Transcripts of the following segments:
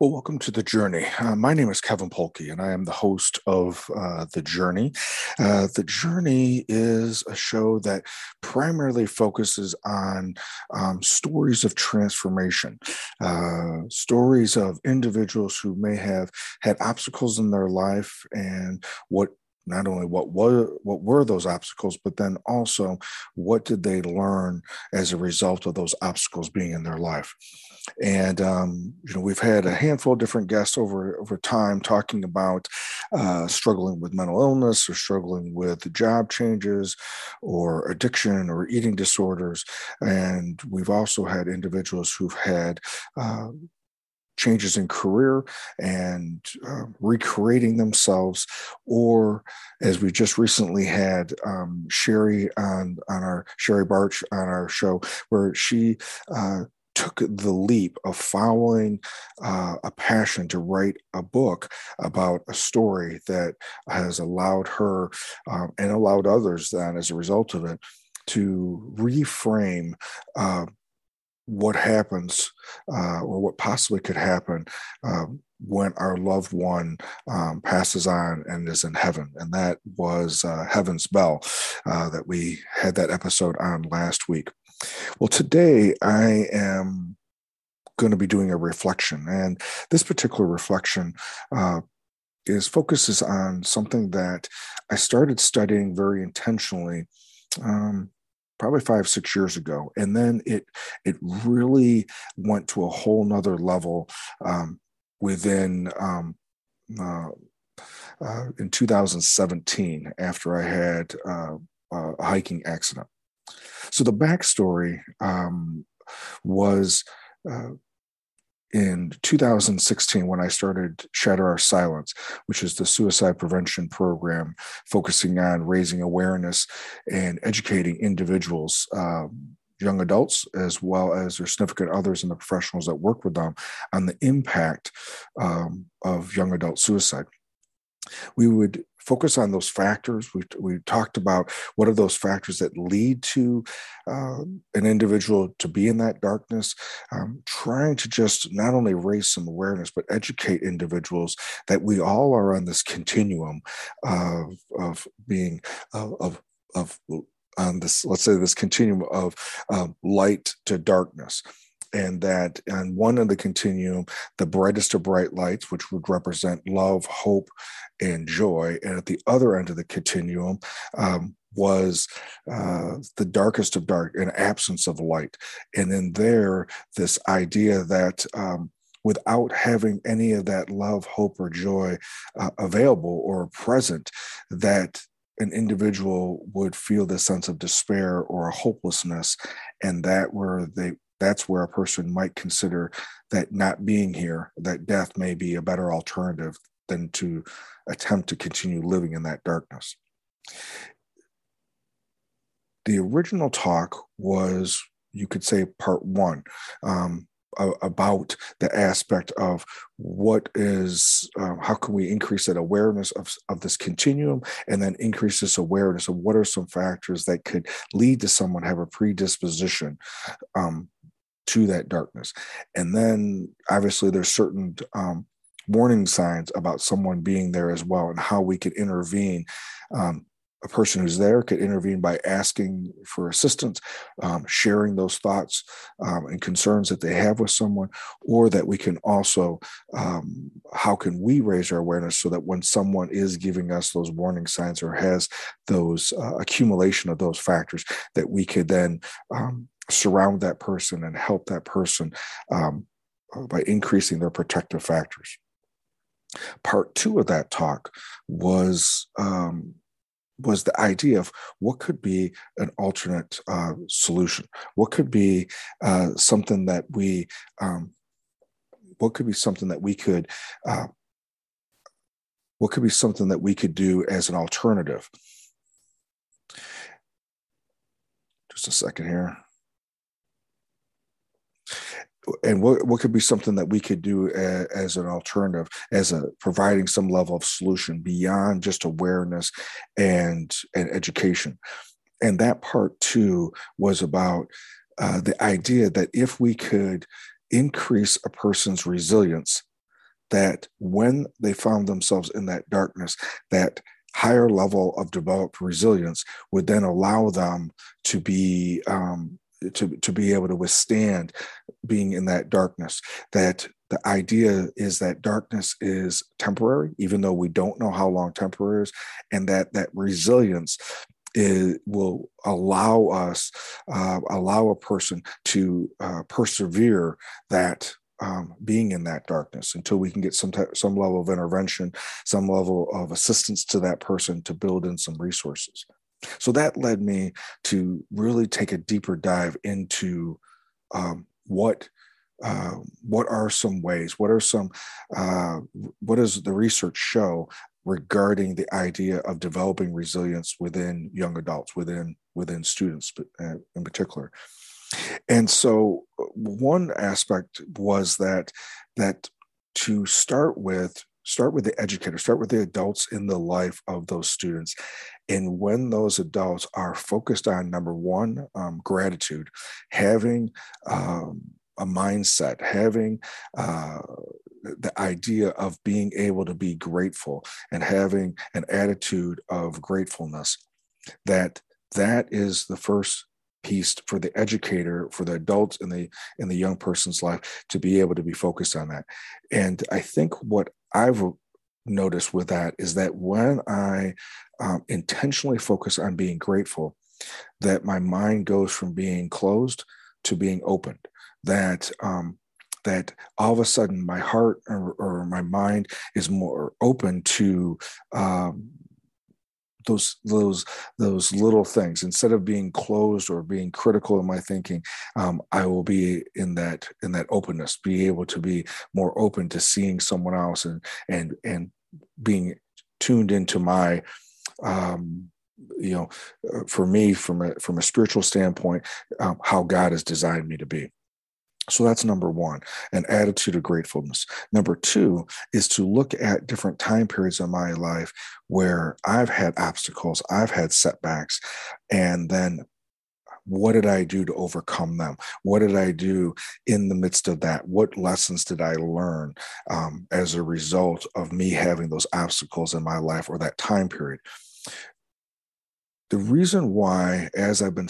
Well, welcome to The Journey. Uh, my name is Kevin Polkey, and I am the host of uh, The Journey. Uh, the Journey is a show that primarily focuses on um, stories of transformation, uh, stories of individuals who may have had obstacles in their life and what not only what were what were those obstacles but then also what did they learn as a result of those obstacles being in their life? And um, you know we've had a handful of different guests over over time talking about uh, struggling with mental illness or struggling with job changes or addiction or eating disorders. And we've also had individuals who've had uh, changes in career and uh, recreating themselves, or as we just recently had um, Sherry on on our Sherry Barch on our show, where she uh, took the leap of following uh, a passion to write a book about a story that has allowed her um, and allowed others then as a result of it to reframe uh, what happens uh, or what possibly could happen uh, when our loved one um, passes on and is in heaven. And that was uh, Heaven's Bell uh, that we had that episode on last week. Well, today I am going to be doing a reflection. And this particular reflection uh, is focuses on something that I started studying very intentionally um, probably five six years ago and then it it really went to a whole nother level um, within um, uh, uh, in 2017 after i had uh, a hiking accident. So the backstory um, was uh, in 2016 when I started Shatter Our Silence, which is the suicide prevention program focusing on raising awareness and educating individuals. Um, young adults as well as their significant others and the professionals that work with them on the impact um, of young adult suicide we would focus on those factors. We, we talked about what are those factors that lead to uh, an individual to be in that darkness, um, trying to just not only raise some awareness, but educate individuals that we all are on this continuum of, of being, of, of on this, let's say this continuum of um, light to darkness and that on one of the continuum, the brightest of bright lights, which would represent love, hope, and joy, and at the other end of the continuum um, was uh, the darkest of dark, an absence of light, and in there, this idea that. Um, without having any of that love, hope, or joy uh, available or present, that an individual would feel this sense of despair or a hopelessness, and that where they that's where a person might consider that not being here, that death may be a better alternative than to attempt to continue living in that darkness. The original talk was, you could say, part one. Um, about the aspect of what is um, how can we increase that awareness of, of this continuum and then increase this awareness of what are some factors that could lead to someone have a predisposition um, to that darkness. And then obviously there's certain um, warning signs about someone being there as well and how we could intervene. Um, a person who's there could intervene by asking for assistance, um, sharing those thoughts um, and concerns that they have with someone, or that we can also, um, how can we raise our awareness so that when someone is giving us those warning signs or has those uh, accumulation of those factors, that we could then um, surround that person and help that person um, uh, by increasing their protective factors. Part two of that talk was um, was the idea of what could be an alternate uh, solution. What could be uh, something that we um, what could be something that we could uh, what could be something that we could do as an alternative. Just a second here and what, what could be something that we could do as, as an alternative as a providing some level of solution beyond just awareness and and education? And that part too was about uh, the idea that if we could increase a person's resilience that when they found themselves in that darkness, that higher level of developed resilience would then allow them to be um, to, to be able to withstand being in that darkness that the idea is that darkness is temporary even though we don't know how long temporary is and that that resilience is, will allow us uh, allow a person to uh, persevere that um, being in that darkness until we can get some type, some level of intervention, some level of assistance to that person to build in some resources. So that led me to really take a deeper dive into um, what uh, what are some ways, what are some uh, what does the research show regarding the idea of developing resilience within young adults, within within students uh, in particular. And so uh, one aspect was that that to start with start with the educator start with the adults in the life of those students. And when those adults are focused on number one um, gratitude having um, a mindset having uh, the idea of being able to be grateful and having an attitude of gratefulness that that is the first piece for the educator for the adults in the in the young person's life to be able to be focused on that. And i think what i've noticed with that is that when i um, intentionally focus on being grateful that my mind goes from being closed to being opened. That um, that all of a sudden my heart or, or my mind is more open to um, those those those little things. Instead of being closed or being critical in my thinking um, i will be in that in that openness be able to be more open to seeing someone else and and and being tuned into my um, you know uh, for me from a from a spiritual standpoint um, how god has designed me to be so that's number one, an attitude of gratefulness. Number two is to look at different time periods in my life where I've had obstacles, I've had setbacks, and then what did I do to overcome them? What did I do in the midst of that? What lessons did I learn um, as a result of me having those obstacles in my life or that time period? The reason why, as I've been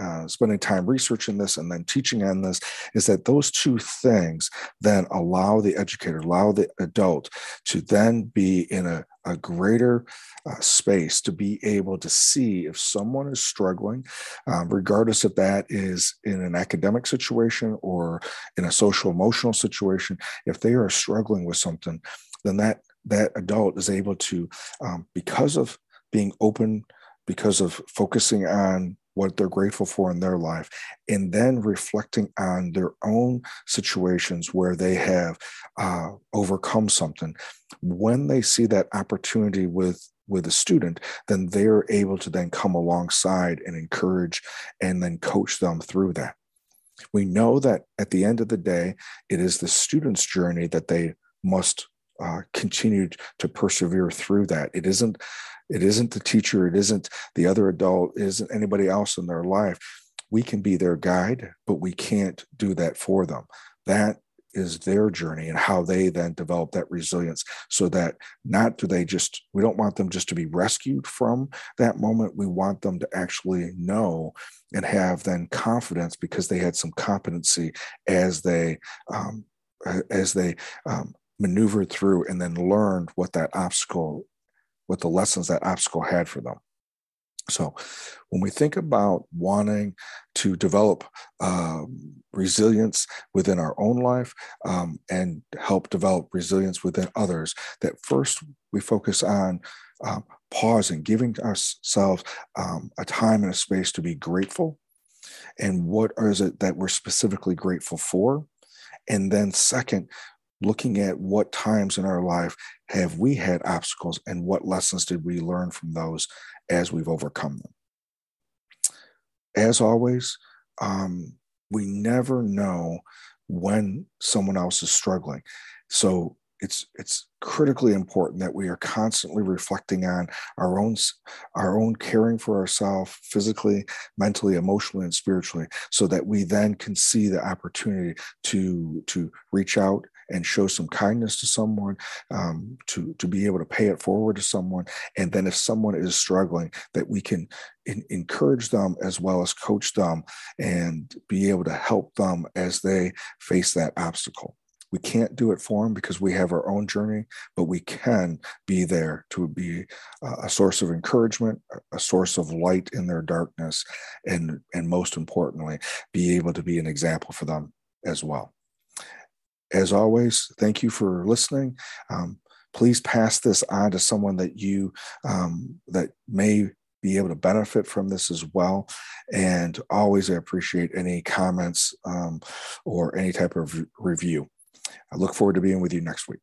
uh, spending time researching this and then teaching on this, is that those two things then allow the educator, allow the adult to then be in a, a greater uh, space to be able to see if someone is struggling, um, regardless if that is in an academic situation or in a social emotional situation, if they are struggling with something, then that that adult is able to, um, because of being open because of focusing on what they're grateful for in their life and then reflecting on their own situations where they have uh, overcome something. When they see that opportunity with with a student then they're able to then come alongside and encourage and then coach them through that. We know that at the end of the day it is the student's journey that they must uh, continue to persevere through that. It isn't it isn't the teacher, it isn't the other adult, it isn't anybody else in their life. We can be their guide, but we can't do that for them. That is their journey and how they then develop that resilience so that not do they just we don't want them just to be rescued from that moment we want them to actually know and have then confidence because they had some competency as they um, as they um, maneuvered through and then learned what that obstacle what the lessons that obstacle had for them. So, when we think about wanting to develop um, resilience within our own life um, and help develop resilience within others, that first we focus on um, pausing, giving ourselves um, a time and a space to be grateful. And what is it that we're specifically grateful for? And then, second, looking at what times in our life have we had obstacles and what lessons did we learn from those as we've overcome them. As always, um, we never know when someone else is struggling. So it's it's critically important that we are constantly reflecting on our own our own caring for ourselves physically mentally emotionally and spiritually so that we then can see the opportunity to to reach out and show some kindness to someone, um, to, to be able to pay it forward to someone. And then if someone is struggling, that we can in, encourage them as well as coach them and be able to help them as they face that obstacle. We can't do it for them because we have our own journey, but we can be there to be a source of encouragement, a source of light in their darkness, and, and most importantly, be able to be an example for them as well. As always, thank you for listening. Um, please pass this on to someone that you um, that may be able to benefit from this as well. And always I appreciate any comments um, or any type of review. I look forward to being with you next week.